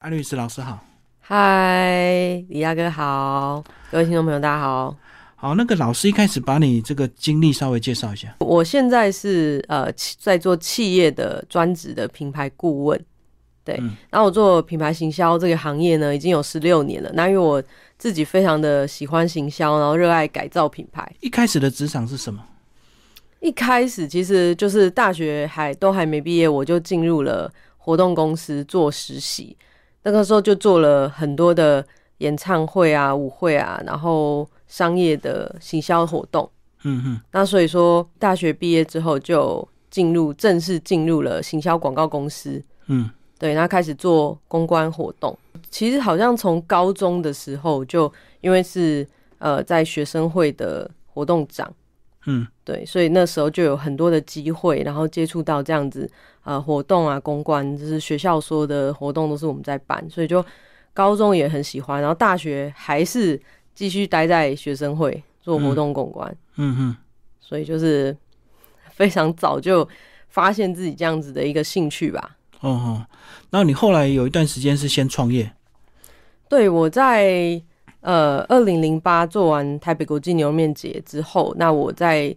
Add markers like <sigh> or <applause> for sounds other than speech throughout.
艾律师老师好，嗨，李大哥好，各位听众朋友大家好。好，那个老师一开始把你这个经历稍微介绍一下。我现在是呃在做企业的专职的品牌顾问，对，嗯然后我做品牌行销这个行业呢，已经有十六年了。那因为我自己非常的喜欢行销，然后热爱改造品牌。一开始的职场是什么？一开始其实就是大学还都还没毕业，我就进入了活动公司做实习。那个时候就做了很多的演唱会啊、舞会啊，然后商业的行销活动。嗯哼，那所以说，大学毕业之后就进入正式进入了行销广告公司，嗯。对，然后开始做公关活动。其实好像从高中的时候就因为是呃在学生会的活动长，嗯。对，所以那时候就有很多的机会，然后接触到这样子呃活动啊，公关，就是学校所有的活动都是我们在办，所以就高中也很喜欢，然后大学还是继续待在学生会做活动公关。嗯哼，所以就是 <laughs> 非常早就发现自己这样子的一个兴趣吧。哦哦，那你后来有一段时间是先创业，对我在呃二零零八做完台北国际牛肉面节之后，那我在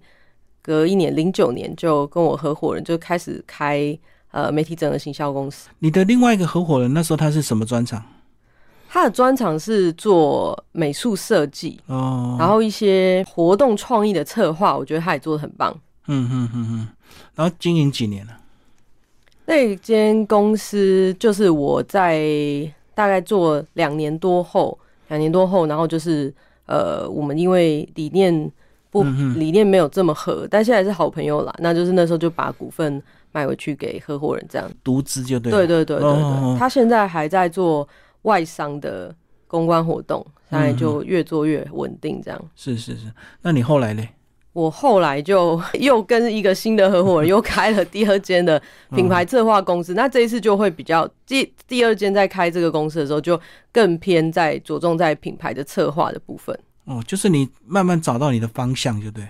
隔一年零九年就跟我合伙人就开始开呃媒体整合行销公司。你的另外一个合伙人那时候他是什么专长？他的专长是做美术设计，哦，然后一些活动创意的策划，我觉得他也做的很棒。嗯嗯嗯嗯，然后经营几年了？那间公司就是我在大概做两年多后，两年多后，然后就是呃，我们因为理念不、理念没有这么合，但现在是好朋友啦，那就是那时候就把股份卖回去给合伙人，这样。独资就对了。对对对对对，他现在还在做外商的公关活动，现在就越做越稳定，这样。是是是。那你后来呢？我后来就 <laughs> 又跟一个新的合伙人又开了第二间的品牌策划公司，那这一次就会比较第第二间在开这个公司的时候，就更偏在着重在品牌的策划的部分。哦，就是你慢慢找到你的方向，就对。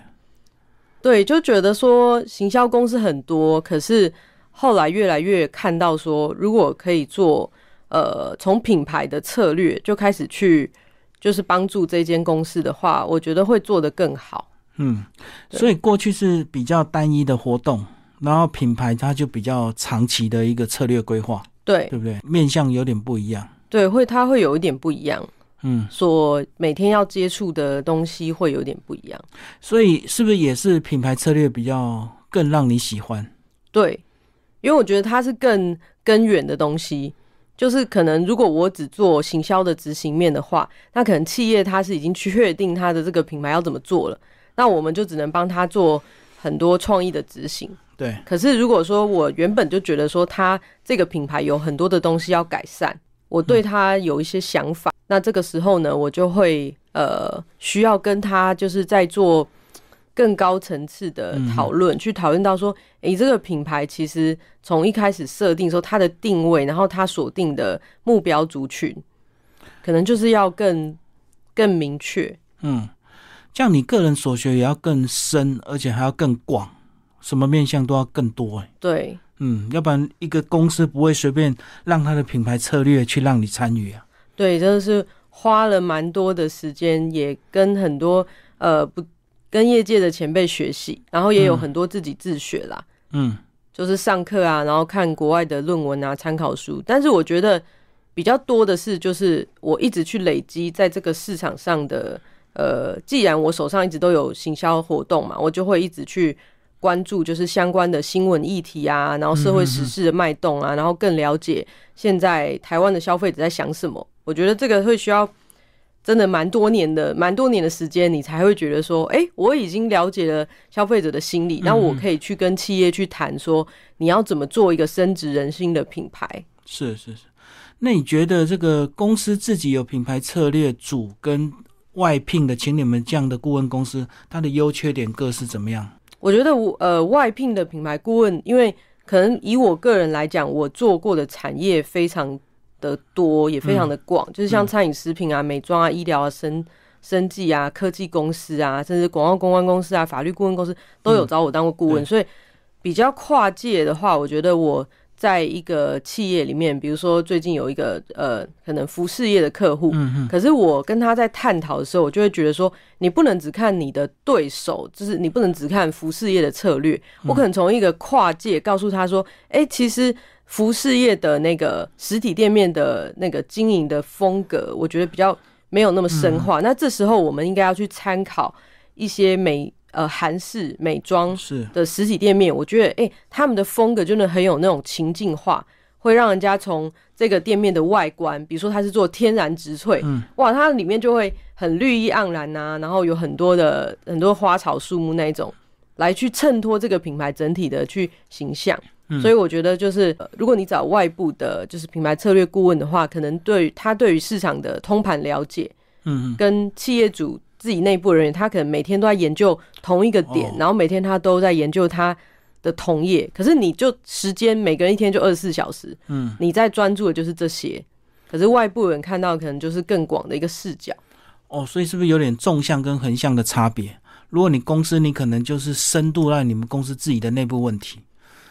对，就觉得说行销公司很多，可是后来越来越看到说，如果可以做呃从品牌的策略就开始去就是帮助这间公司的话，我觉得会做得更好。嗯，所以过去是比较单一的活动，然后品牌它就比较长期的一个策略规划，对对不对？面向有点不一样。对，会它会有一点不一样。嗯，所每天要接触的东西会有点不一样。所以是不是也是品牌策略比较更让你喜欢？对，因为我觉得它是更根源的东西。就是可能如果我只做行销的执行面的话，那可能企业它是已经确定它的这个品牌要怎么做了，那我们就只能帮他做很多创意的执行。对，可是如果说我原本就觉得说它这个品牌有很多的东西要改善，我对他有一些想法，那这个时候呢，我就会呃需要跟他就是在做更高层次的讨论，去讨论到说，诶，这个品牌其实从一开始设定说它的定位，然后它锁定的目标族群，可能就是要更更明确。嗯，这样你个人所学也要更深，而且还要更广，什么面向都要更多哎。对，嗯，要不然一个公司不会随便让他的品牌策略去让你参与啊。对，真的是花了蛮多的时间，也跟很多呃不跟业界的前辈学习，然后也有嗯很多自己自学啦，嗯就是上课啊，然后看国外的论文啊、参考书。但是我觉得比较多的是，就是我一直去累积在这个市场上的呃，既然我手上一直都有行销活动嘛，我就会一直去。关注就是相关的新闻议题啊，然后社会时事的脉动啊，然后更了解现在台湾的消费者在想什么。我觉得这个会需要真的蛮多年的，蛮多年的时间，你才会觉得说，哎、我已经了解了消费者的心理，那我可以去跟企业去谈说，你要怎么做一个深植人心的品牌。是是是。那你觉得这个公司自己有品牌策略组跟外聘的，请你们这样的顾问公司，它的优缺点各是怎么样？我觉得我呃外聘的品牌顾问，因为可能以我个人来讲，我做过的产业非常的多，也非常的广，就是像餐饮、食品啊、美妆啊、医疗啊、生生技啊、科技公司啊，甚至广告公关公司啊、法律顾问公司都有找我当过顾问，所以比较跨界的话，我觉得我在一个企业里面，比如说最近有一个呃，可能服饰业的客户，可是我跟他在探讨的时候，我就会觉得说，你不能只看你的对手，就是你不能只看服饰业的策略。我可能从一个跨界告诉他说，哎、其实服饰业的那个实体店面的那个经营的风格，我觉得比较没有那么深化。那这时候我们应该要去参考一些美呃韩式美妆是。的实体店面，我觉得哎、诶他们的风格真的很有那种情境化，会让人家从这个店面的外观，比如说它是做天然植萃，嗯。哇，它里面就会很绿意盎然呐、然后有很多的很多花草树木那一种，来去衬托这个品牌整体的去形象。嗯。所以我觉得就是，呃如果你找外部的，就是品牌策略顾问的话，可能对于他对于市场的通盘了解，嗯嗯。跟企业主自己内部人员，他可能每天都在研究同一个点，哦然后每天他都在研究他的同业。可是你就时间每个人一天就二十四小时，嗯，你在专注的就是这些。可是外部人看到可能就是更广的一个视角。哦，所以是不是有点纵向跟横向的差别？如果你公司，你可能就是深度让你们公司自己的内部问题，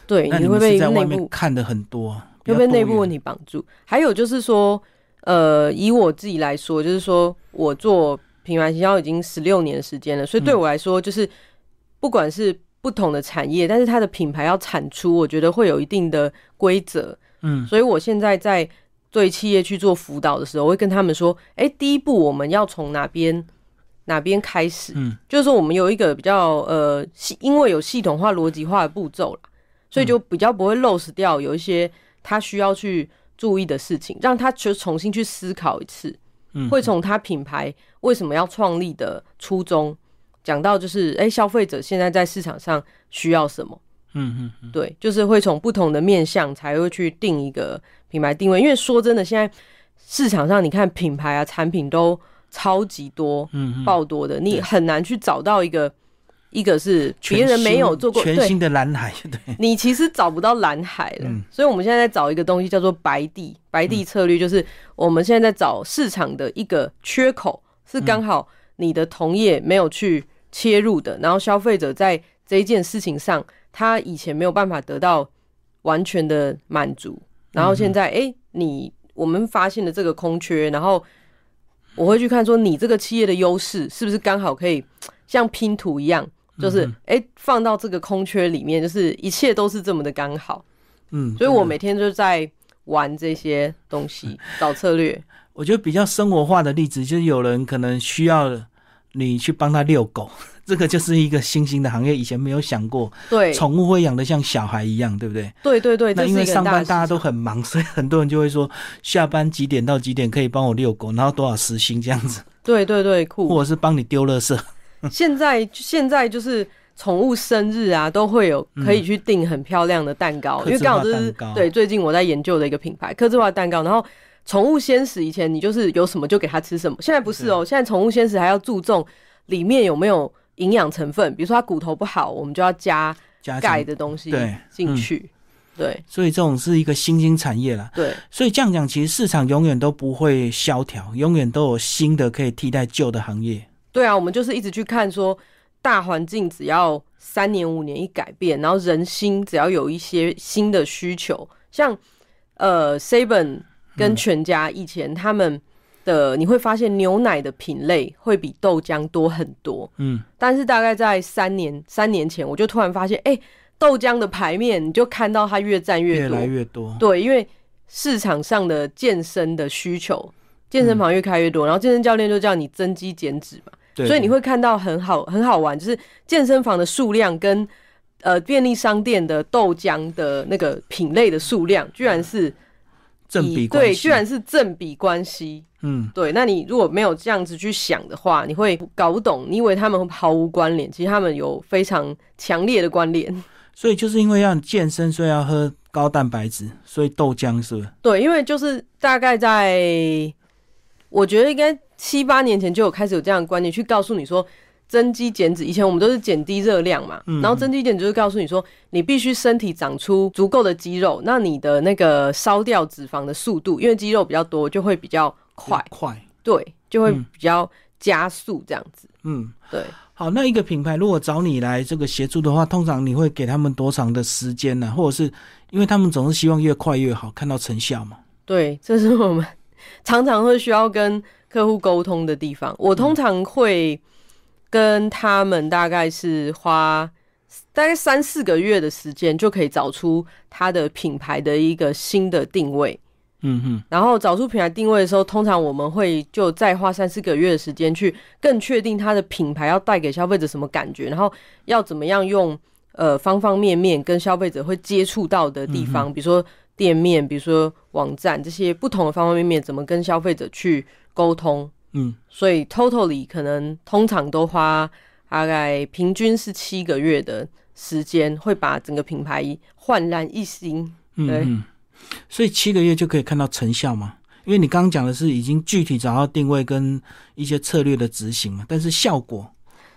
对，那你会被在外内部面看的很多，会被内部问。题绑住。还有就是说，呃，以我自己来说，就是说我做品牌营销已经十六年时间了，所以对我来说，就是不管是不同的产业，但是它的品牌要产出，我觉得会有一定的规则。嗯所以我现在在对企业去做辅导的时候，我会跟他们说：，哎、第一步我们要从哪边哪边开始？嗯，就是说我们有一个比较呃，系因为有系统化、逻辑化的步骤啦，所以就比较不会 lose 掉有一些他需要去注意的事情，让他去重新去思考一次。嗯会从他品牌为什么要创立的初衷讲到，就是哎、消费者现在在市场上需要什么。嗯嗯嗯，对，就是会从不同的面向才会去定一个品牌定位。因为说真的，现在市场上你看品牌啊、产品都超级多、嗯嗯，爆多的，你很难去找到一个一个是别人没有做过，对全新的蓝海，<laughs> 对，你其实找不到蓝海了。嗯所以我们现在在找一个东西叫做白地，白地策略就是我们现在在找市场的一个缺口，是刚好你的同业没有去切入的，然后消费者在这一件事情上，他以前没有办法得到完全的满足，然后现在哎、诶你我们发现了这个空缺，然后我会去看说你这个企业的优势是不是刚好可以像拼图一样。就是哎、诶放到这个空缺里面，就是一切都是这么的刚好，嗯，所以我每天就在玩这些东西，找策略。我觉得比较生活化的例子，就是有人可能需要你去帮他遛狗，这个就是一个新兴的行业，以前没有想过，对，宠物会养的像小孩一样，对不对？对对对，那因为上班大家都很忙，<laughs> 所以很多人就会说，下班几点到几点可以帮我遛狗，然后多少时薪这样子，对对对酷。或者是帮你丢垃圾。<laughs> 现在现在就是宠物生日啊，都会有可以去订很漂亮的蛋糕，因为刚好这是对最近我在研究的一个品牌，客制化蛋糕。然后宠物鲜食以前你就是有什么就给它吃什么，现在不是哦，现在宠物鲜食还要注重里面有没有营养成分，比如说它骨头不好，我们就要加加钙，的东西对进去。对所以这种是一个新兴产业啦。对所以这样讲，其实市场永远都不会萧条，永远都有新的可以替代旧的行业。对啊，我们就是一直去看说，大环境只要三年五年一改变，然后人心只要有一些新的需求，像呃 Seven 跟全家以前他们的，你会发现牛奶的品类会比豆浆多很多，嗯，但是大概在三年三年前，我就突然发现，哎、豆浆的牌面你就看到它越占越越多，来越多。对，因为市场上的健身的需求，健身房越开越多，然后健身教练就叫你增肌减脂嘛，对，所以你会看到很好很好玩，就是健身房的数量跟呃便利商店的豆浆的那个品类的数量，居然是正比对，比关系居然是正比关系。嗯，对，那你如果没有这样子去想的话，你会搞不懂，你以为他们毫无关联，其实他们有非常强烈的关联。所以就是因为要健身，所以要喝高蛋白质，所以豆浆是不是？对，因为就是大概在，我觉得应该七八年前就有开始有这样的观念，去告诉你说增肌减脂。以前我们都是减低热量嘛，然后增肌减脂就是告诉你说，你必须身体长出足够的肌肉，那你的那个烧掉脂肪的速度，因为肌肉比较多，就会比较快，快，对，就会嗯比较加速这样子。嗯，对。好，那一个品牌如果找你来这个协助的话，通常你会给他们多长的时间呢？或者是因为他们总是希望越快越好，看到成效嘛？对，这是我们 <laughs> 常常会需要跟客户沟通的地方。我通常会跟他们大概是花大概三四个月的时间，就可以找出他的品牌的一个新的定位。嗯哼，然后找出品牌定位的时候，通常我们会就再花三四个月的时间去更确定它的品牌要带给消费者什么感觉，然后要怎么样用呃方方面面跟消费者会接触到的地方，比如说店面，比如说网站这些不同的方方面面，怎么跟消费者去沟通。嗯，所以 totally 可能通常都花大概平均是七个月的时间，会把整个品牌焕然一新。对。所以七个月就可以看到成效吗？因为你刚刚讲的是已经具体找到定位跟一些策略的执行嘛，但是效果，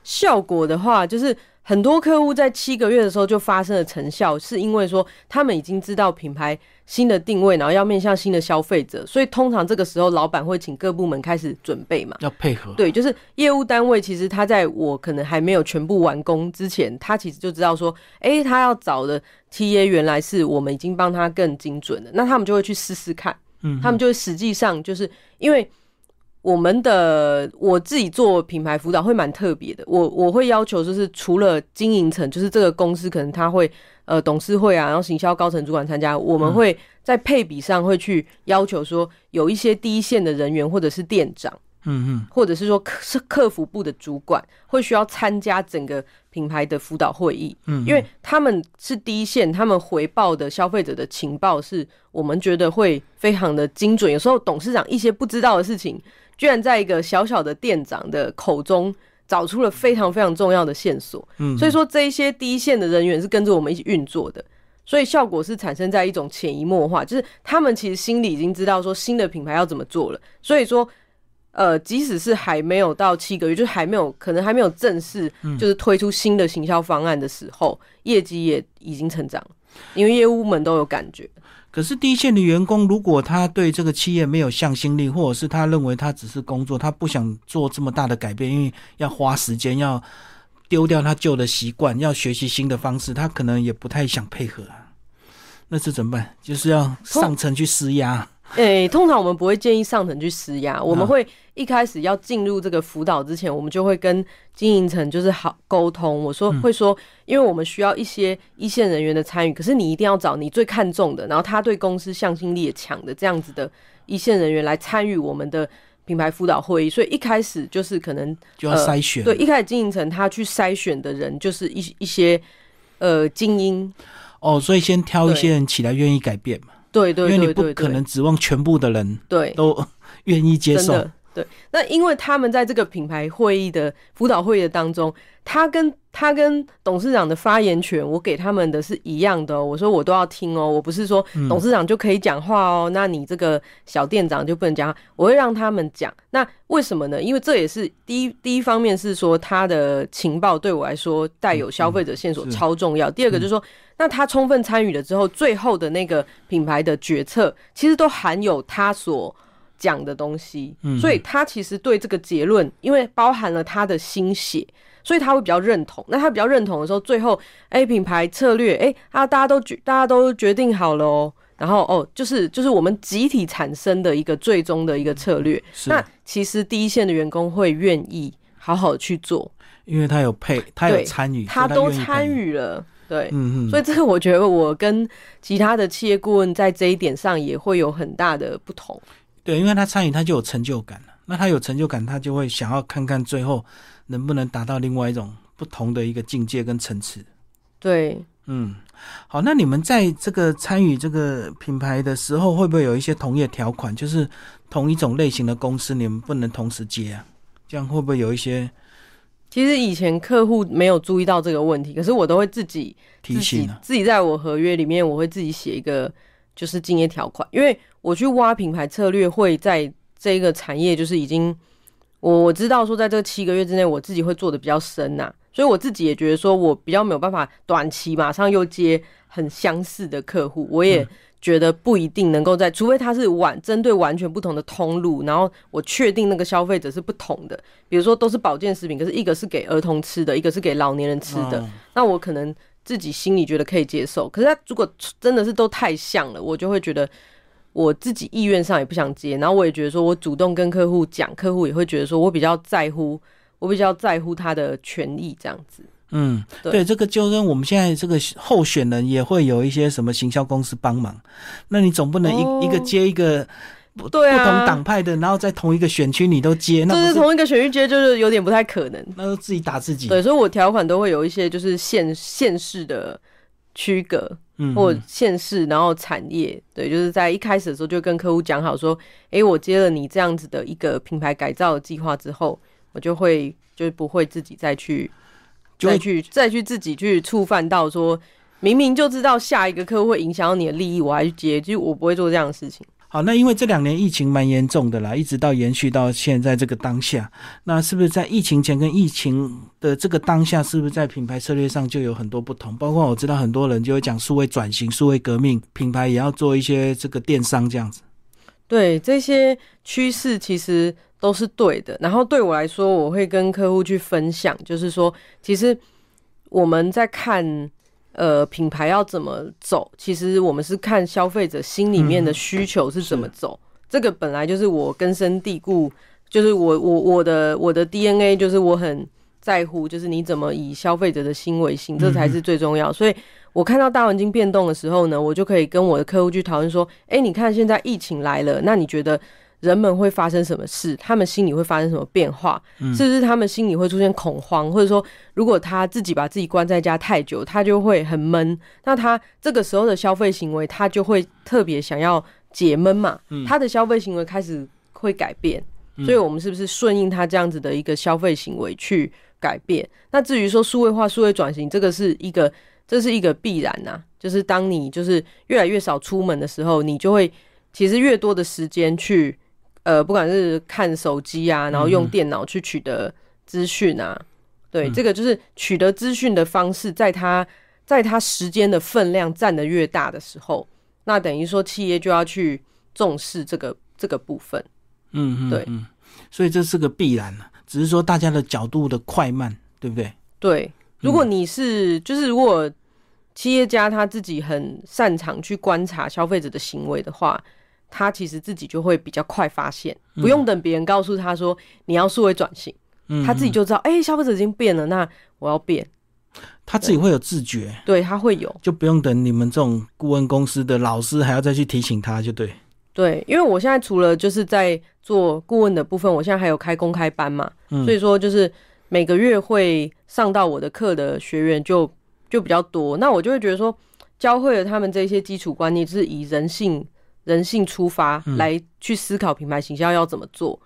效果的话，就是很多客户在七个月的时候就发生了成效，是因为说他们已经知道品牌新的定位，然后要面向新的消费者，所以通常这个时候老板会请各部门开始准备嘛，要配合。对，就是业务单位其实他在我可能还没有全部完工之前，他其实就知道说，哎，他要找的。T A 原来是我们已经帮他更精准的，那他们就会去试试看，嗯，他们就会实际上就是因为我们的我自己做品牌辅导会蛮特别的，我我会要求就是除了经营层，就是这个公司可能他会呃董事会啊，然后行销高层主管参加，我们会在配比上会去要求说有一些第一线的人员或者是店长。嗯嗯，或者是说客是客服部的主管会需要参加整个品牌的辅导会议，嗯，因为他们是第一线，他们回报的消费者的情报是我们觉得会非常的精准。有时候董事长一些不知道的事情，居然在一个小小的店长的口中找出了非常非常重要的线索。嗯，所以说这一些第一线的人员是跟着我们一起运作的，所以效果是产生在一种潜移默化，就是他们其实心里已经知道说新的品牌要怎么做了，所以说。呃，即使是还没有到七个月，就是还没有可能还没有正式就是推出新的行销方案的时候，业绩也已经成长，因为业务们都有感觉。可是第一线的员工，如果他对这个企业没有向心力，或者是他认为他只是工作，他不想做这么大的改变，因为要花时间，要丢掉他旧的习惯，要学习新的方式，他可能也不太想配合啊。那是怎么办？就是要上层去施压。<laughs> 诶，通常我们不会建议上层去施压，我们会一开始要进入这个辅导之前，我们就会跟经营层就是好沟通。我说会说，因为我们需要一些一线人员的参与，可是你一定要找你最看重的，然后他对公司向心力也强的这样子的一线人员来参与我们的品牌辅导会议。所以一开始就是可能就要筛选，对，一开始经营层他去筛选的人就是一一些呃精英哦，所以先挑一些人起来愿意改变嘛。对对，因为你不可能指望全部的人对都 <laughs> 愿意接受。对，那因为他们在这个品牌会议的辅导会议的当中，他跟他跟董事长的发言权，我给他们的是一样的。我说我都要听哦，我不是说董事长就可以讲话哦，那你这个小店长就不能讲。我会让他们讲。那为什么呢？因为这也是第一第一方面是说他的情报对我来说带有消费者线索超重要。第二个就是说。那他充分参与了之后，最后的那个品牌的决策，其实都含有他所讲的东西，所以他其实对这个结论，因为包含了他的心血，所以他会比较认同。那他比较认同的时候，最后，哎，品牌策略，哎，啊，大家都决，大家都决定好了哦，然后哦，就是就是我们集体产生的一个最终的一个策略。那其实第一线的员工会愿意好好去做，因为他有配，他有参与，他都参与了。对，嗯嗯，所以这个我觉得我跟其他的企业顾问在这一点上也会有很大的不同。对，因为他参与，他就有成就感了。那他有成就感，他就会想要看看最后能不能达到另外一种不同的一个境界跟层次。对，嗯，好，那你们在这个参与这个品牌的时候，会不会有一些同业条款，就是同一种类型的公司你们不能同时接啊？这样会不会有一些？其实以前客户没有注意到这个问题，可是我都会自己提醒，自己在我合约里面，我会自己写一个就是竞业条款，因为我去挖品牌策略会在这个产业，就是已经我我知道说在这七个月之内，我自己会做的比较深呐，所以我自己也觉得说，我比较没有办法短期马上又接很相似的客户，我也觉得不一定能够在，除非他是完针对完全不同的通路，然后我确定那个消费者是不同的，比如说都是保健食品，可是一个是给儿童吃的，一个是给老年人吃的，哦那我可能自己心里觉得可以接受，可是他如果真的是都太像了，我就会觉得我自己意愿上也不想接，然后我也觉得说我主动跟客户讲，客户也会觉得说我比较在乎，我比较在乎他的权益这样子。嗯，对对，这个就跟我们现在这个候选人也会有一些什么行销公司帮忙，那你总不能一、哦一个接一个不对啊不同党派的，然后在同一个选区你都接，那就是同一个选区接，就是有点不太可能。那就自己打自己。对，所以我条款都会有一些就是县县市的区隔，嗯，或嗯县市，然后产业，对，就是在一开始的时候就跟客户讲好说，诶，我接了你这样子的一个品牌改造的计划之后，我就会就是不会自己再去就再去再去自己去触犯到说，明明就知道下一个客户会影响到你的利益，我还去接，就是我不会做这样的事情。好，那因为这两年疫情蛮严重的啦，一直到延续到现在这个当下，那是不是在疫情前跟疫情的这个当下，是不是在品牌策略上就有很多不同？包括我知道很多人就会讲数位转型、数位革命，品牌也要做一些这个电商这样子。对这些趋势其实都是对的。然后对我来说，我会跟客户去分享，就是说，其实我们在看呃品牌要怎么走，其实我们是看消费者心里面的需求是怎么走。这个本来就是我根深蒂固，就是我我我的我的 DNA，就是我很在乎，就是你怎么以消费者的心为心，这才是最重要。所以我看到大环境变动的时候呢，我就可以跟我的客户去讨论说，哎，你看现在疫情来了，那你觉得人们会发生什么事？他们心里会发生什么变化？是不是他们心里会出现恐慌？或者说，如果他自己把自己关在家太久，他就会很闷。那他这个时候的消费行为，他就会特别想要解闷嘛。他的消费行为开始会改变，所以我们是不是顺应他这样子的一个消费行为去改变？那至于说数位化、数位转型，这个是一个，这是一个必然呐、就是当你就是越来越少出门的时候，你就会其实越多的时间去，呃，不管是看手机啊，然后用电脑去取得资讯啊，对，这个就是取得资讯的方式，在它在它时间的分量占的越大的时候，那等于说企业就要去重视这个这个部分。嗯嗯，对。嗯，所以这是个必然了，只是说大家的角度的快慢，对不对？对，如果你是就是如果企业家他自己很擅长去观察消费者的行为的话，他其实自己就会比较快发现，不用等别人告诉他说你要数位转型，嗯，他自己就知道，哎、消费者已经变了，那我要变，他自己会有自觉，对他会有。就不用等你们这种顾问公司的老师还要再去提醒他，就对。对，因为我现在除了就是在做顾问的部分，我现在还有开公开班嘛，嗯。所以说就是每个月会上到我的课的学员就就比较多，那我就会觉得说，教会了他们这些基础观念，就是以人性人性出发来去思考品牌形象要怎么做。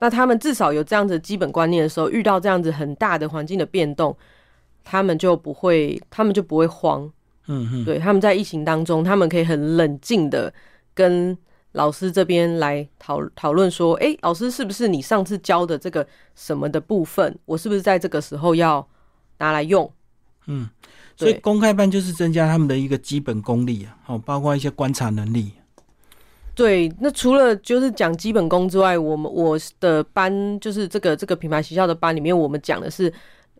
那他们至少有这样子的基本观念的时候，遇到这样子很大的环境的变动，他们就不会，他们就不会慌。嗯嗯，对，他们在疫情当中，他们可以很冷静的跟老师这边来讨讨论说，诶，老师是不是你上次教的这个什么的部分，我是不是在这个时候要拿来用？嗯，所以公开班就是增加他们的一个基本功力啊，好，包括一些观察能力。对，那除了就是讲基本功之外，我们我的班就是这个这个品牌学校的班里面，我们讲的是。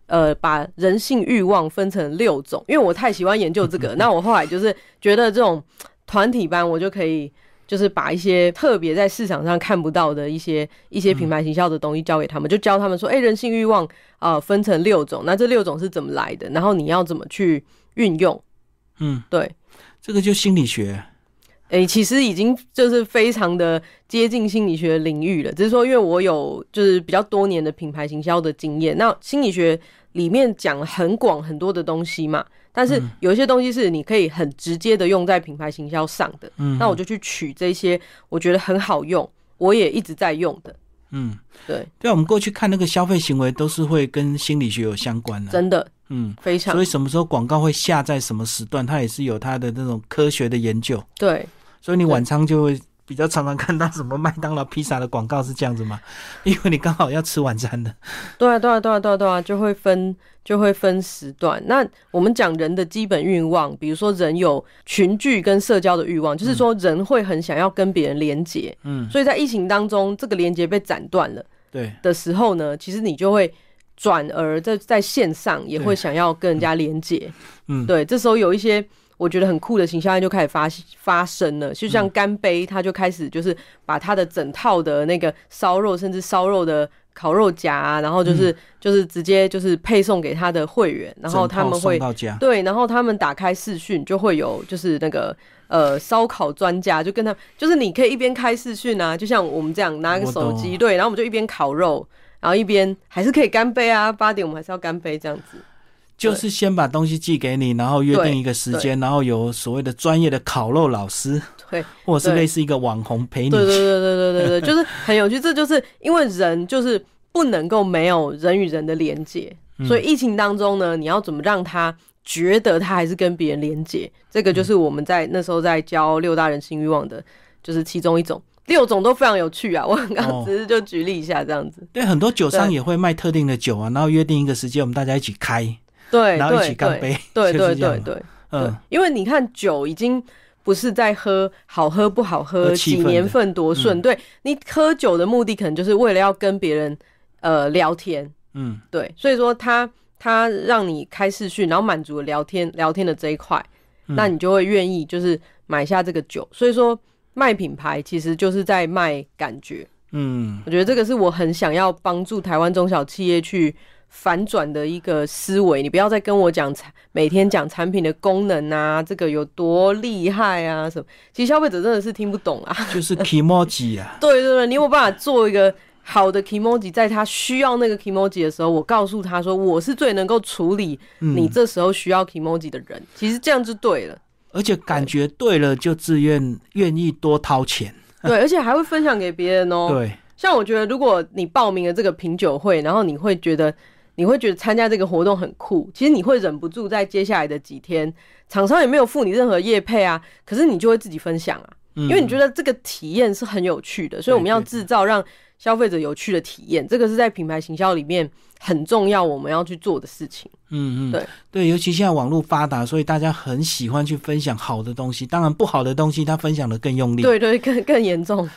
呃，把人性欲望分成六种，因为我太喜欢研究这个，<laughs> 那我后来就是觉得这种团体班，我就可以就是把一些特别在市场上看不到的一些一些品牌行销的东西教给他们，就教他们说，哎、人性欲望啊、呃分成六种，那这六种是怎么来的，然后你要怎么去运用，嗯，对，这个就心理学。诶、其实已经就是非常的接近心理学领域了。只是说，因为我有就是比较多年的品牌行销的经验，那心理学里面讲很广很多的东西嘛。但是有一些东西是你可以很直接的用在品牌行销上的，嗯，那我就去取这些我觉得很好用，我也一直在用的。嗯，对，对啊，我们过去看那个消费行为都是会跟心理学有相关的。真的嗯，非常所以什么时候广告会下在什么时段，它也是有它的那种科学的研究。对所以你晚餐就会比较常常看到什么麦当劳披萨的广告是这样子吗？<laughs> 因为你刚好要吃晚餐的。对啊，对啊，对啊，对啊，对啊，就会分就会分时段。那我们讲人的基本欲望，比如说人有群聚跟社交的欲望，就是说人会很想要跟别人连接。嗯，所以在疫情当中，这个连接被斩断了。对的时候呢，其实你就会转而在在线上也会想要跟人家连接。嗯，对，这时候有一些。我觉得很酷的形象就开始发发生了，就像干杯，他就开始就是把他的整套的那个烧肉，甚至烧肉的烤肉夹，然后就是就是直接就是配送给他的会员，然后他们会对，然后他们打开视讯就会有就是那个呃烧烤专家就跟他，就是你可以一边开视讯啊，就像我们这样拿个手机，对，然后我们就一边烤肉，然后一边还是可以干杯啊，八点我们还是要干杯这样子。就是先把东西寄给你，然后约定一个时间，然后有所谓的专业的烤肉老师，对，或者是类似一个网红陪你。对对对对对对对，就是很有趣。这就是因为人就是不能够没有人与人的连接，所以疫情当中呢，你要怎么让他觉得他还是跟别人连接？这个就是我们在那时候在教六大人性欲望的，就是其中一种。六种都非常有趣啊！我刚刚只是就举例一下这样子。对，很多酒商也会卖特定的酒啊，然后约定一个时间，我们大家一起开。对，然后一起干杯，<laughs> 对对对对，嗯，因为你看酒已经不是在喝好喝不好喝，几年份多顺，对你喝酒的目的可能就是为了要跟别人呃聊天，嗯，对，所以说他他让你开视讯，然后满足聊天聊天的这一块，那你就会愿意就是买下这个酒，所以说卖品牌其实就是在卖感觉，嗯，我觉得这个是我很想要帮助台湾中小企业去。反转的一个思维，你不要再跟我讲产每天讲产品的功能啊，这个有多厉害啊什么？其实消费者真的是听不懂啊。就是 emoji 啊。<laughs> 对对对，你有办法做一个好的 emoji，在他需要那个 emoji 的时候，我告诉他说，我是最能够处理你这时候需要 emoji 的人。其实这样就对了，而且感觉对了，就自愿愿意多掏钱。<laughs> 对，而且还会分享给别人哦。对，像我觉得，如果你报名了这个品酒会，然后你会觉得。你会觉得参加这个活动很酷，其实你会忍不住在接下来的几天，厂商也没有付你任何业配啊，可是你就会自己分享啊，因为你觉得这个体验是很有趣的，所以我们要制造让消费者有趣的体验，这个是在品牌行销里面很重要我们要去做的事情。嗯嗯，对。对，尤其现在网络发达，所以大家很喜欢去分享好的东西，当然不好的东西他分享的更用力，对对，<laughs> 更更严重，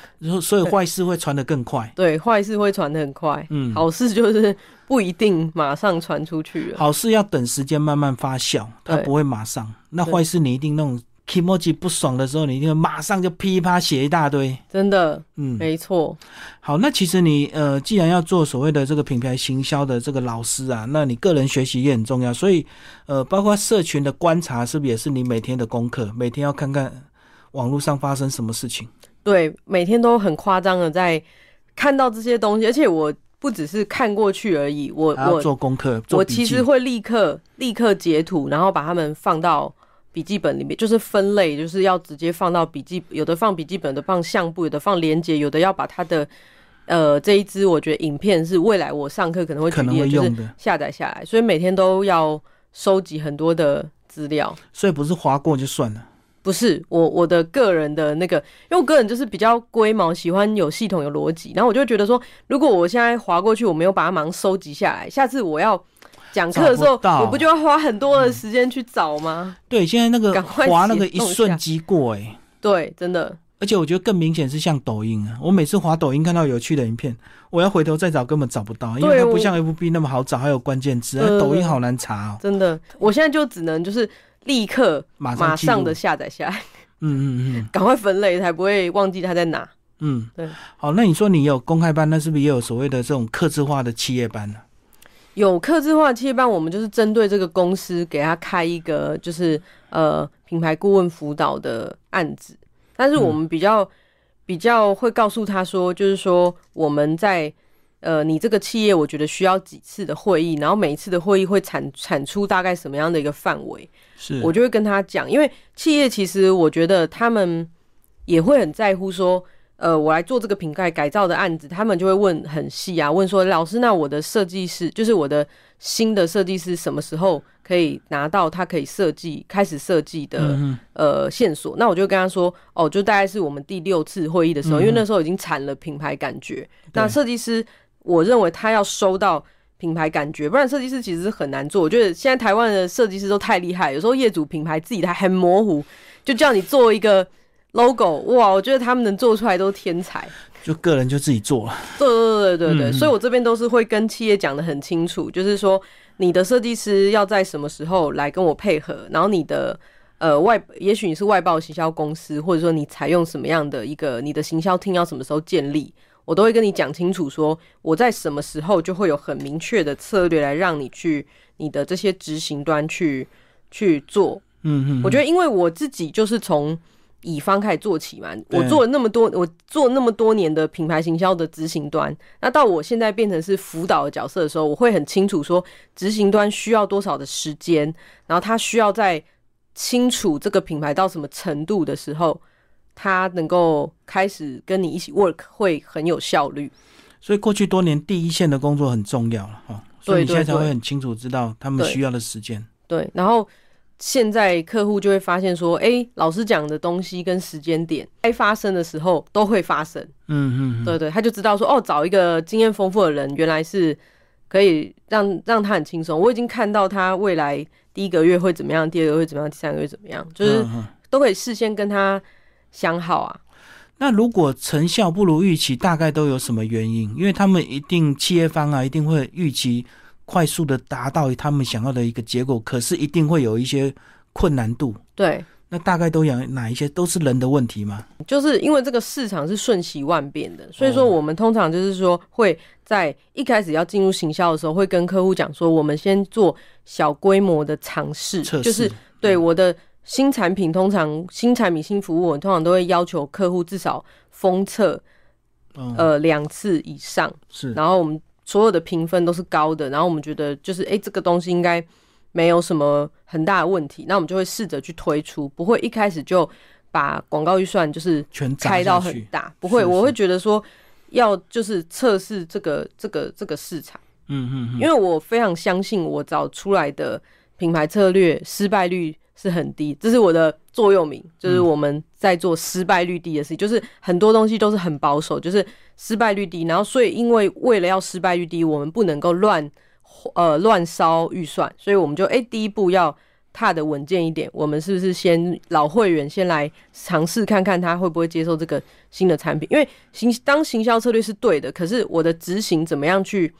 所以坏事会传的更快，对，坏事会传的很快，嗯，好事就是。不一定马上传出去了。好事要等时间慢慢发酵，它不会马上。那坏事你一定那种 emoji 不爽的时候，你一定马上就噼啪写一大堆。真的，嗯，没错。好，那其实你呃，既然要做所谓的这个品牌行销的这个老师啊，那你个人学习也很重要。所以呃，包括社群的观察，是不是也是你每天的功课？每天要看看网络上发生什么事情。对，每天都很夸张的在看到这些东西，而且我。不只是看过去而已，我我做功课，我其实会立刻立刻截图，然后把它们放到笔记本里面，就是分类，就是要直接放到笔记，有的放笔记本的放相簿，有的放连接，有的要把它的呃这一支我觉得影片是未来我上课可能会可能会用的。下载下来，所以每天都要收集很多的资料，所以不是划过就算了。不是我我的个人的那个，因为我个人就是比较龟毛，喜欢有系统、有逻辑。然后我就觉得说，如果我现在划过去，我没有把它忙收集下来，下次我要讲课的时候，我不就要花很多的时间去找吗？对，现在那个 <laughs> 划那个一瞬即过，哎，对，真的。而且我觉得更明显是像抖音啊，我每次划抖音看到有趣的影片，我要回头再找根本找不到，因为它不像 FB 那么好找，还有关键字，抖音好难查哦。真的，我现在就只能就是。立刻马上的下载下来，嗯嗯嗯，<laughs> 赶快分类才不会忘记它在哪。嗯，对。好，那你说你有公开班，那是不是也有所谓的这种客制化的企业班呢？有客制化企业班，我们就是针对这个公司给他开一个就是呃品牌顾问辅导的案子，但是我们比较比较会告诉他说，就是说我们在。呃，你这个企业，我觉得需要几次的会议，然后每一次的会议会产产出大概什么样的一个范围？是我就会跟他讲，因为企业其实我觉得他们也会很在乎说，呃，我来做这个瓶盖改造的案子，他们就会问很细啊，问说老师，那我的设计师就是我的新的设计师什么时候可以拿到他可以设计开始设计的嗯呃线索？那我就跟他说，哦，就大概是我们第六次会议的时候，因为那时候已经产了品牌感觉。那设计师，我认为他要收到品牌感觉，不然设计师其实是很难做。我觉得现在台湾的设计师都太厉害，有时候业主品牌自己还很模糊，就叫你做一个 logo，哇，我觉得他们能做出来都是天才。就个人就自己做了。对对对对对，嗯所以我这边都是会跟企业讲的很清楚，就是说你的设计师要在什么时候来跟我配合，然后你的呃外，也许你是外包行销公司，或者说你采用什么样的一个你的行销厅要什么时候建立，我都会跟你讲清楚说我在什么时候就会有很明确的策略来让你去你的这些执行端去去做。嗯嗯，我觉得因为我自己就是从乙方开始做起嘛，我做了那么多，我做那么多年的品牌行销的执行端，那到我现在变成是辅导的角色的时候，我会很清楚说执行端需要多少的时间，然后他需要在清楚这个品牌到什么程度的时候，他能够开始跟你一起 work 会很有效率。所以过去多年第一线的工作很重要了哈，所以你现在才会很清楚知道他们需要的时间。对，然后现在客户就会发现说，哎、老师讲的东西跟时间点该发生的时候都会发生。嗯嗯嗯，对对，他就知道说，哦，找一个经验丰富的人，原来是可以让让他很轻松。我已经看到他未来第一个月会怎么样，第二个月会怎么样，第三个月怎么样，就是都可以事先跟他想好啊。那如果成效不如预期，大概都有什么原因？因为他们一定企业方啊，一定会预期快速的达到他们想要的一个结果，可是一定会有一些困难度。对，那大概都有哪一些？都是人的问题吗？就是因为这个市场是瞬息万变的，所以说哦我们通常就是说会在一开始要进入行销的时候，会跟客户讲说，我们先做小规模的尝试就是对我的新产品，通常新产品新服务，我通常都会要求客户至少封测嗯，呃两次以上，是。然后我们所有的评分都是高的，然后我们觉得就是诶，这个东西应该没有什么很大的问题，那我们就会试着去推出，不会一开始就把广告预算就是全砸开到。很大，不会，是我会觉得说要就是测试这个这个这个市场，嗯嗯嗯，因为我非常相信我找出来的品牌策略失败率是很低，这是我的座右铭，就是嗯我们在做失败率低的事情，就是很多东西都是很保守，就是失败率低，然后所以因为为了要失败率低，我们不能够乱呃乱烧预算，所以我们就诶、第一步要。踏的稳健一点，我们是不是先老会员先来尝试看看他会不会接受这个新的产品？因为行当行销策略是对的，可是我的执行怎么样去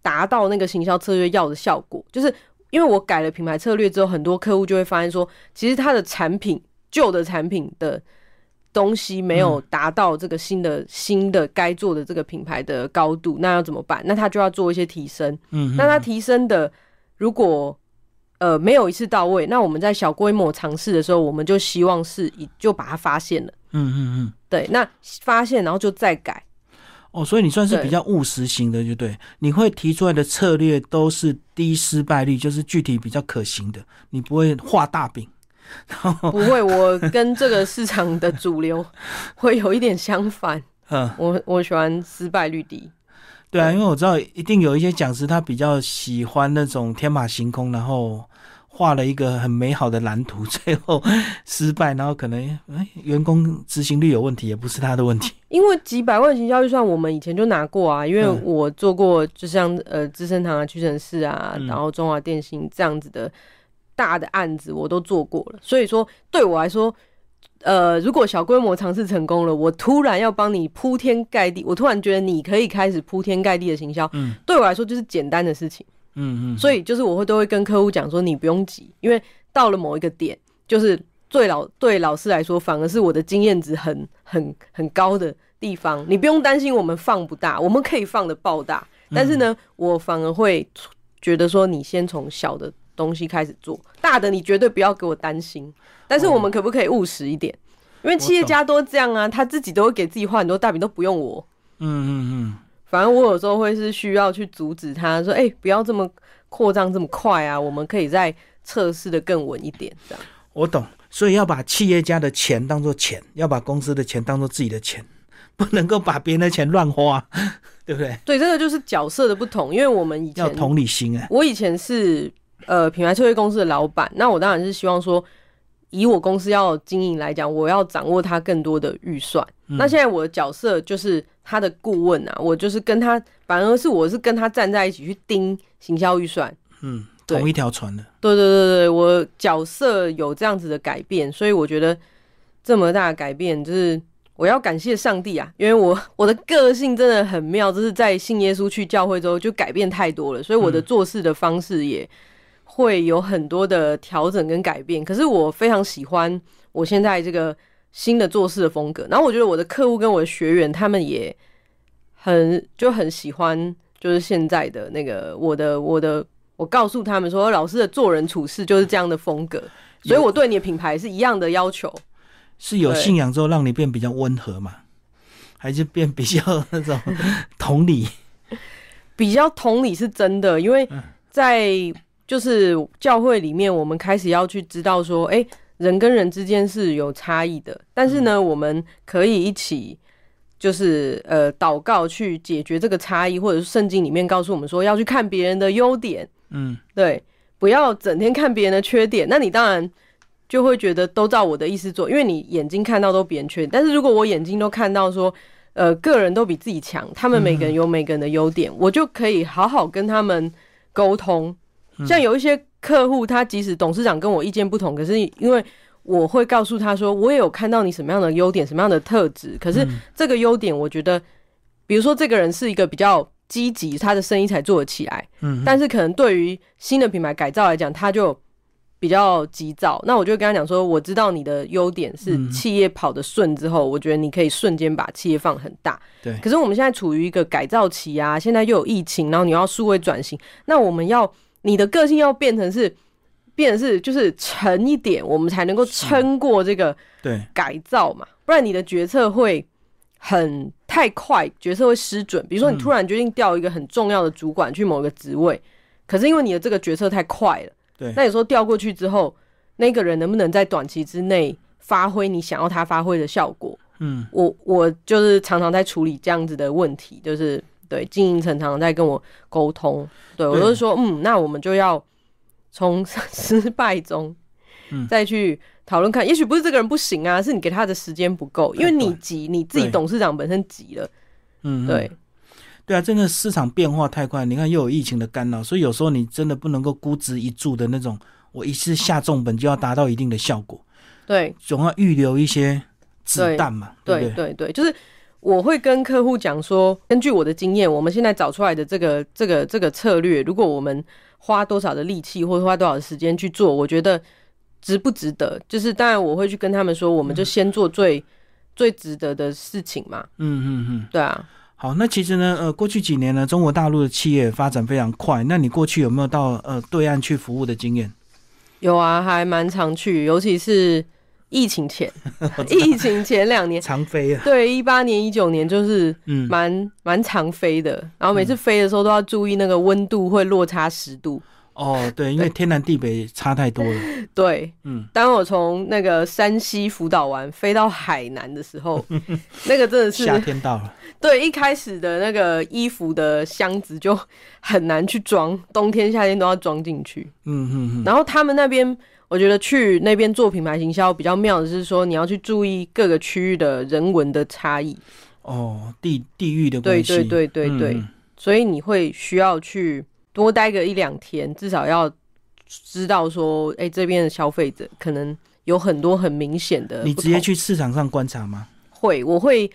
达到那个行销策略要的效果？就是因为我改了品牌策略之后，很多客户就会发现说，其实他的产品旧的产品的东西没有达到这个新的、新的该做的这个品牌的高度，那要怎么办？那他就要做一些提升。嗯，那他提升的如果呃没有一次到位，那我们在小规模尝试的时候，我们就希望是以就把它发现了。嗯嗯嗯，对，那发现然后就再改。哦，所以你算是比较务实型的，就对。你会提出来的策略都是低失败率，就是具体比较可行的，你不会画大饼。不会，我跟这个市场的主流 <laughs> 会有一点相反。嗯，我我喜欢失败率低。对啊，因为我知道一定有一些讲师他比较喜欢那种天马行空，然后画了一个很美好的蓝图，<laughs> 最后失败，然后可能哎员工执行率有问题，也不是他的问题。<laughs> 因为几百万行销预算，我们以前就拿过啊，因为嗯我做过，就像呃资生堂啊、屈臣氏啊，嗯然后中华电信这样子的大的案子，我都做过了。所以说，对我来说，呃，如果小规模尝试成功了，我突然要帮你铺天盖地，我突然觉得你可以开始铺天盖地的行销，嗯对我来说就是简单的事情。嗯嗯，所以就是我会都会跟客户讲说，你不用急，因为到了某一个点，就是对老对老师来说，反而是我的经验值很很很高的地方。你不用担心我们放不大，我们可以放的爆大，但是呢，我反而会觉得说，你先从小的东西开始做，大的你绝对不要给我担心。但是我们可不可以务实一点？因为企业家都这样啊，他自己都会给自己画很多大饼，都不用我。嗯嗯嗯，反正我有时候会是需要去阻止他，说：“哎、不要这么扩张这么快啊，我们可以再测试的更稳一点。”这样我懂。所以要把企业家的钱当做钱，要把公司的钱当做自己的钱。不能够把别人的钱乱花，<laughs> 对不对？对，这个就是角色的不同，因为我们以前要同理心啊。我以前是呃品牌策略公司的老板，那我当然是希望说，以我公司要经营来讲，我要掌握他更多的预算。那现在我的角色就是他的顾问啊，我就是跟他，反而是我是跟他站在一起去盯行销预算。嗯，同一条船的。对对对对，我角色有这样子的改变，所以我觉得这么大的改变，就是我要感谢上帝啊，因为我 <laughs> 我的个性真的很妙，就是在信耶稣去教会之后就改变太多了，所以我的做事的方式也会有很多的调整跟改变。可是我非常喜欢我现在这个。新的做事的风格，然后我觉得我的客户跟我的学员他们也很就很喜欢，就是现在的那个我的我的，我告诉他们说，老师的做人处事就是这样的风格，所以我对你的品牌是一样的要求。是有信仰之后让你变比较温和嘛，还是变比较那种 <laughs> 同理？比较同理是真的，因为在就是教会里面，我们开始要去知道说，哎。人跟人之间是有差异的，但是呢，我们可以一起，就是呃，祷告去解决这个差异，或者是圣经里面告诉我们说要去看别人的优点，嗯，对，不要整天看别人的缺点。那你当然就会觉得都照我的意思做，因为你眼睛看到都别人缺点。但是如果我眼睛都看到说，呃，个人都比自己强，他们每个人有每个人的优点，我就可以好好跟他们沟通。像有一些。客户他即使董事长跟我意见不同，可是因为我会告诉他说，我也有看到你什么样的优点，什么样的特质。可是这个优点，我觉得，比如说这个人是一个比较积极，他的生意才做得起来。嗯，但是可能对于新的品牌改造来讲，他就比较急躁。那我就跟他讲说，我知道你的优点是企业跑得顺之后，我觉得你可以瞬间把企业放很大。对。可是我们现在处于一个改造期啊，现在又有疫情，然后你要数位转型，那我们要。你的个性要变成是，变成是就是沉一点，我们才能够撑过这个对改造嘛，不然你的决策会很太快，决策会失准。比如说你突然决定调一个很重要的主管去某个职位，可是因为你的这个决策太快了，对，那有时候调过去之后，那个人能不能在短期之内发挥你想要他发挥的效果？嗯，我我就是常常在处理这样子的问题，就是。对，经营层常常在跟我沟通，对我都是说，嗯，那我们就要从 <laughs> 失败中，再去讨论看，也许不是这个人不行啊，是你给他的时间不够，因为你急，你自己董事长本身急了，嗯，对，对啊，真的市场变化太快，你看又有疫情的干扰，所以有时候你真的不能够孤执一注的那种，我一次下重本就要达到一定的效果，对，总要预留一些子弹嘛，对？对对，就是。我会跟客户讲说，根据我的经验，我们现在找出来的这个这个这个策略，如果我们花多少的力气或者花多少的时间去做，我觉得值不值得？就是当然我会去跟他们说，我们就先做最最值得的事情嘛。嗯嗯嗯，对啊。好，那其实呢，呃，过去几年呢，中国大陆的企业发展非常快。那你过去有没有到呃对岸去服务的经验？有啊，还蛮常去，尤其是。疫情前，<laughs> 疫情前两年常飞啊，对，一八年、一九年就是蛮蛮常飞的，然后每次飞的时候都要注意那个温度会落差十度。哦，对，因为天南地北差太多了。<laughs> 对，嗯，当我从那个山西辅导完飞到海南的时候，<laughs> 那个真的是夏天到了。对，一开始的那个衣服的箱子就很难去装，冬天、夏天都要装进去。嗯嗯嗯。然后他们那边。我觉得去那边做品牌行销比较妙的是说，你要去注意各个区域的人文的差异。哦，地地域的关系，对对对对对，所以你会需要去多待个一两天，至少要知道说，哎，这边的消费者可能有很多很明显的。你直接去市场上观察吗？会，我会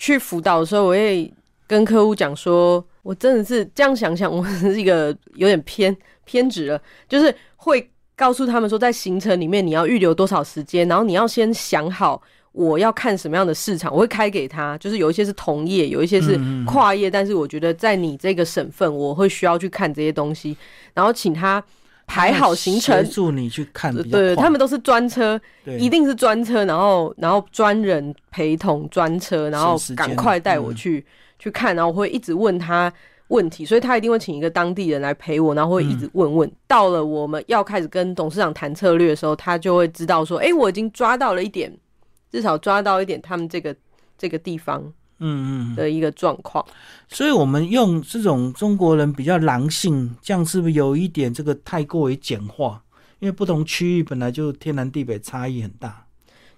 去辅导的时候，我会跟客户讲说，我真的是这样想想，我 <laughs> 是一个有点偏偏执了，就是会。告诉他们说，在行程里面你要预留多少时间，然后你要先想好我要看什么样的市场，我会开给他。就是有一些是同业，有一些是跨业，但是我觉得在你这个省份，我会需要去看这些东西，然后请他排好行程，协助你去看。对，他们都是专车，一定是专车，然后然后专人陪同专车，然后赶快带我去去看，然后我会一直问他。问题，所以他一定会请一个当地人来陪我，然后会一直问问。到了我们要开始跟董事长谈策略的时候，他就会知道说：“哎，我已经抓到了一点，至少抓到一点他们这个这个地方。”嗯嗯，的一个状况。所以我们用这种中国人比较狼性，这样是不是有一点这个太过于简化？因为不同区域本来就天南地北差异很大。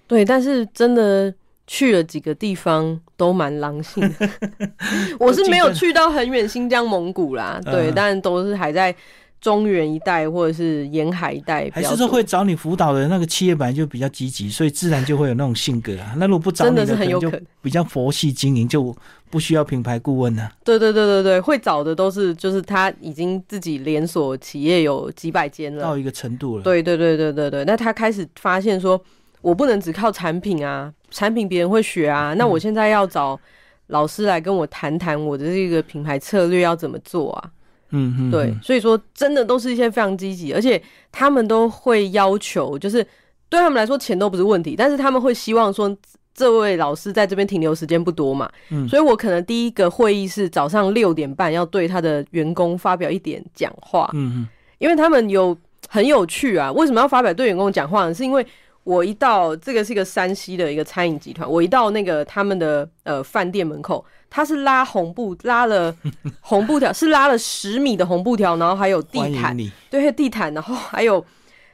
对，但是真的去了几个地方都蛮狼性的。<laughs> 我是没有去到很远新疆、蒙古啦，对，嗯但都是还在中原一带或者是沿海一带。还是说会找你辅导的那个企业本来就比较积极，所以自然就会有那种性格啊。那如果不找你真的是很有就可能。比较佛系经营，就不需要品牌顾问了、对对对对对，会找的都是就是他已经自己连锁企业有几百间了，到一个程度了。对对对对对对，那他开始发现说，我不能只靠产品啊，产品别人会学啊，那我现在要找老师来跟我谈谈我的这个品牌策略要怎么做啊？嗯嗯，对，所以说真的都是一些非常积极，而且他们都会要求，就是对他们来说钱都不是问题，但是他们会希望说。这位老师在这边停留时间不多嘛，嗯所以我可能第一个会议是早上六点半要对他的员工发表一点讲话，嗯嗯因为他们有很有趣啊。为什么要发表对员工讲话呢？是因为我一到这个是一个山西的一个餐饮集团，我一到那个他们的呃饭店门口，他是拉红布，拉了 <laughs> 红布条，是拉了十米的红布条，然后还有地毯。对，地毯，然后还有。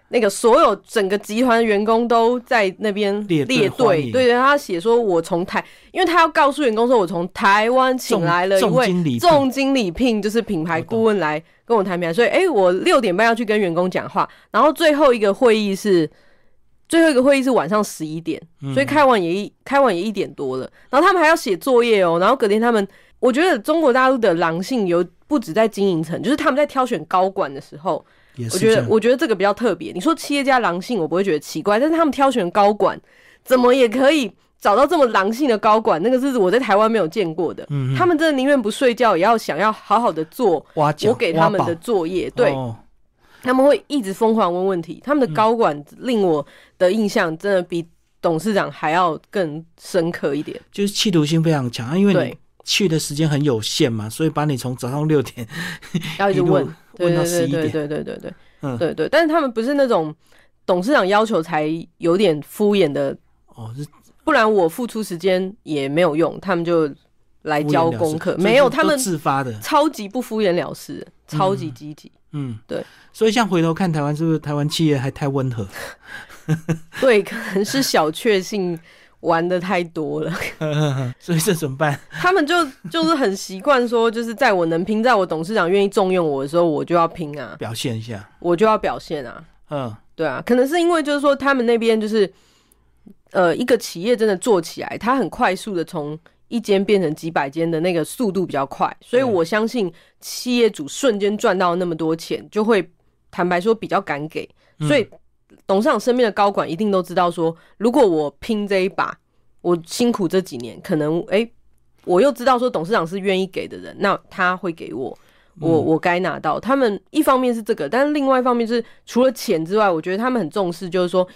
那个所有整个集团的员工都在那边列队列欢迎队，对，他写说我从台，因为他要告诉员工说，我从台湾请来了一位金礼聘重金礼聘，就是品牌顾问来跟我谈品牌，所以哎、诶我六点半要去跟员工讲话，然后最后一个会议是最后一个会议是晚上十一点，所以开完也一开完也一点多了，然后他们还要写作业哦，然后隔天他们，我觉得中国大陆的狼性有不止在经营层，就是他们在挑选高管的时候，我觉得我觉得这个比较特别。你说企业家狼性，我不会觉得奇怪，但是他们挑选高管，怎么也可以找到这么狼性的高管？那个是我在台湾没有见过的。嗯他们真的宁愿不睡觉，也要想要好好的做我给他们的作业。对，哦他们会一直疯狂问问题。他们的高管令我的印象真的比董事长还要更深刻一点。就是企图心非常强，啊因为你，去的时间很有限嘛，所以把你从早上六点 <laughs> 要一直问，<laughs> 对问到对对11点对对对对对，嗯对对。但是他们不是那种董事长要求才有点敷衍的哦，是不然我付出时间也没有用，他们就来敷衍了事交功课。没有，他们自发的，超级不敷衍了事，超级积极。嗯，对。所以像回头看台湾，是不是台湾企业还太温和？<laughs> 对，可能是小确幸玩的太多了，<laughs> 所以这怎么办？<laughs> 他们就就是很习惯说，就是在我能拼，在我董事长愿意重用我的时候，我就要拼啊，表现一下，我就要表现啊。嗯对啊，可能是因为就是说他们那边就是，呃，一个企业真的做起来，它很快速的从一间变成几百间的那个速度比较快，所以我相信企业主瞬间赚到那么多钱，就会坦白说比较敢给，嗯所以董事长身边的高管一定都知道说，如果我拼这一把，我辛苦这几年，可能诶，我又知道说董事长是愿意给的人，那他会给我。我嗯我该拿到。他们一方面是这个，但是另外一方面就是除了钱之外，我觉得他们很重视，就是说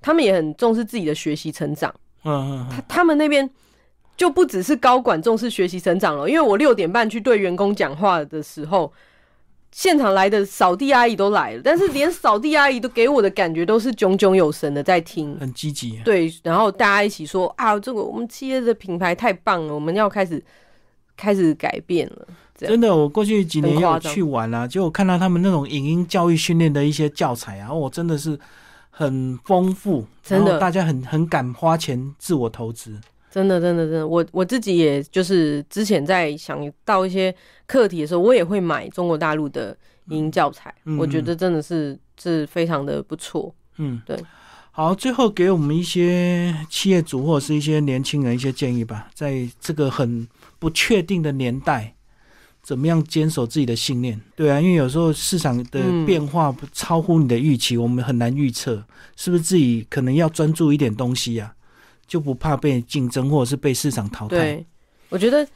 他们也很重视自己的学习成长。嗯嗯他他们那边就不只是高管重视学习成长了，因为我六点半去对员工讲话的时候，现场来的扫地阿姨都来了，但是连扫地阿姨都给我的感觉都是炯炯有神的在听嗯，。很积极，对，然后大家一起说啊，这个我们企业的品牌太棒了，我们要开始开始改变了。真的，我过去几年也有很夸张去玩啊，就我看到他们那种影音教育训练的一些教材啊，我真的是很丰富，真的大家很很敢花钱自我投资，真的，真的，真的，我我自己也就是之前在想到一些课题的时候，我也会买中国大陆的影音教材，嗯我觉得真的是是非常的不错。嗯，对。好，最后给我们一些企业主或者是一些年轻人一些建议吧，在这个很不确定的年代，怎么样坚守自己的信念？对啊，因为有时候市场的嗯变化不超乎你的预期，我们很难预测，是不是自己可能要专注一点东西啊，就不怕被竞争或者是被市场淘汰。对，我觉得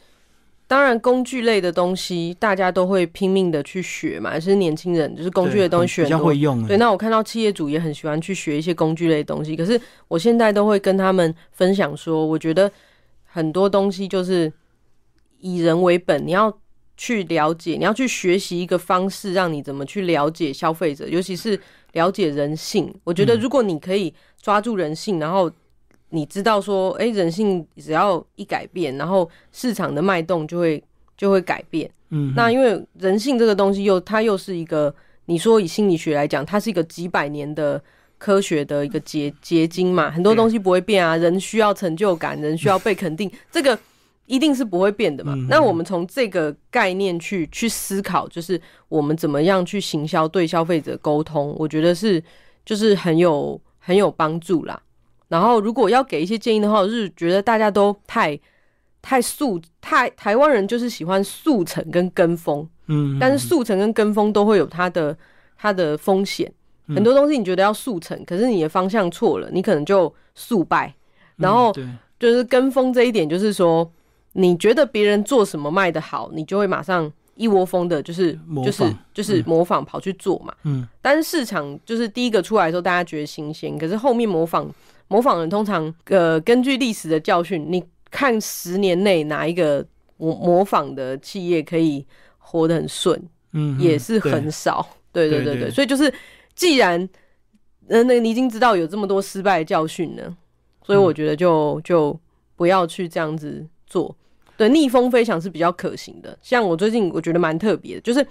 当然工具类的东西大家都会拼命的去学嘛，是年轻人就是工具的东西学比较会用啊。对，那我看到企业主也很喜欢去学一些工具类的东西，可是我现在都会跟他们分享说，我觉得很多东西就是以人为本，你要去了解，你要去学习一个方式，让你怎么去了解消费者，尤其是了解人性。我觉得嗯如果你可以抓住人性，然后你知道说，哎、人性只要一改变，然后市场的脉动就会就会改变。嗯，那因为人性这个东西又它又是一个，你说以心理学来讲，它是一个几百年的科学的一个结 <laughs> 结晶嘛，很多东西不会变啊，人需要成就感，人需要被肯定，这个一定是不会变的嘛。嗯那我们从这个概念去去思考，就是我们怎么样去行销对消费者沟通，我觉得是就是很有很有帮助啦。然后如果要给一些建议的话，我是觉得大家都太太速太台湾人就是喜欢速成跟跟风。嗯，但是速成跟跟风都会有它的它的风险，嗯很多东西你觉得要速成，可是你的方向错了，你可能就速败。然后嗯对，就是跟风这一点，就是说你觉得别人做什么卖的好，你就会马上一窝蜂的，就是就是就是模仿跑去做嘛。嗯，但是市场就是第一个出来的时候，大家觉得新鲜，可是后面模仿模仿人通常呃根据历史的教训，你看十年内哪一个模模仿的企业可以活得很顺，嗯，也是很少。对对对对，所以就是既然呃那你已经知道有这么多失败的教训了，所以嗯我觉得就就不要去这样子做。对，逆风飞翔是比较可行的。像我最近我觉得蛮特别的，就是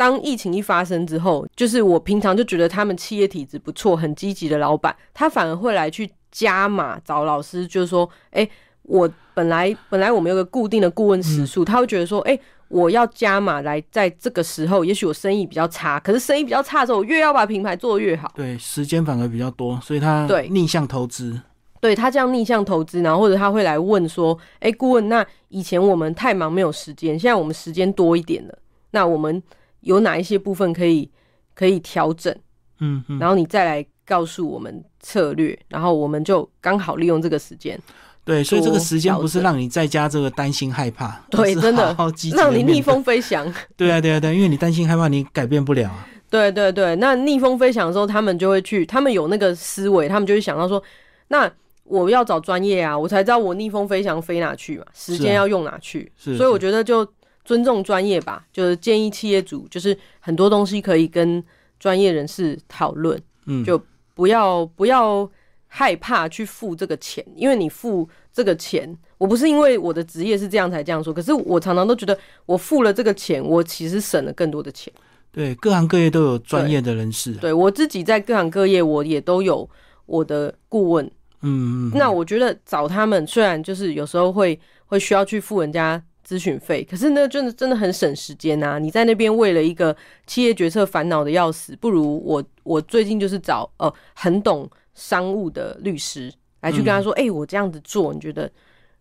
当疫情一发生之后，就是我平常就觉得他们企业体质不错、很积极的老板，他反而会来去加码找老师，就是说，哎、我本来本来我们有个固定的顾问时数，他会觉得说，哎、我要加码来在这个时候，也许我生意比较差，可是生意比较差的时候，我越要把品牌做得越好。对时间反而比较多，所以他对逆向投资，对他这样逆向投资，然后或者他会来问说：“哎，顾问，那以前我们太忙没有时间，现在我们时间多一点了，那我们有哪一些部分可以可以调整？嗯嗯，然后你再来告诉我们策略，然后我们就刚好利用这个时间，对，所以这个时间不是让你在家这个担心害怕，对真的让你逆，风飞翔。<laughs> 对啊对啊对啊，因为你担心害怕，你改变不了啊，对对对，那逆风飞翔的时候，他们就会去，他们有那个思维，他们就会想到说，那我要找专业啊，我才知道我逆风飞翔飞哪去嘛，时间要用哪去。是所以我觉得就尊重专业吧，就是建议企业主，就是很多东西可以跟专业人士讨论，嗯，就不要不要害怕去付这个钱，因为你付这个钱，我不是因为我的职业是这样才这样说，可是我常常都觉得我付了这个钱，我其实省了更多的钱。对各行各业都有专业的人士，对我自己在各行各业，我也都有我的顾问。嗯嗯，那我觉得找他们，虽然就是有时候会会需要去付人家咨询费，可是呢，真的真的很省时间呐、你在那边为了一个企业决策烦恼的要死，不如我我最近就是找呃很懂商务的律师来去跟他说，哎、我这样子做，你觉得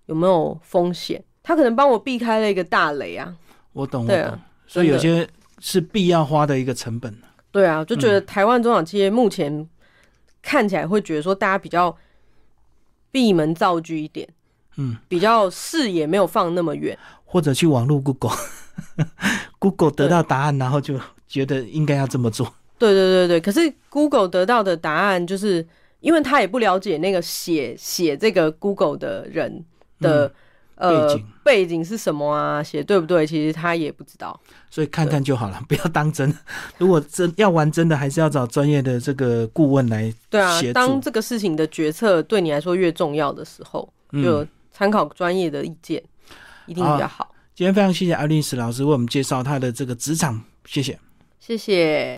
有没有风险？他可能帮我避开了一个大雷啊。我懂我对啊懂，所以有些是必要花的一个成本，对啊，就觉嗯。得台湾中小企业目前看起来会觉得说，大家比较闭门造车一点，嗯，比较视野没有放那么远。或者去网络 Google，Google <laughs> 得到答案，然后就觉得应该要这么做，对对对对，可是 Google 得到的答案就是，因为他也不了解那个写写这个 Google 的人的、呃背景背景是什么啊，写对不对？其实他也不知道。所以看看就好了，<laughs> 不要当真。如果真要玩真的，还是要找专业的这个顾问来对啊。当这个事情的决策对你来说越重要的时候，就嗯，参考专业的意见，一定比较好。今天非常谢谢艾丽丝老师为我们介绍他的这个职场，谢谢。谢谢。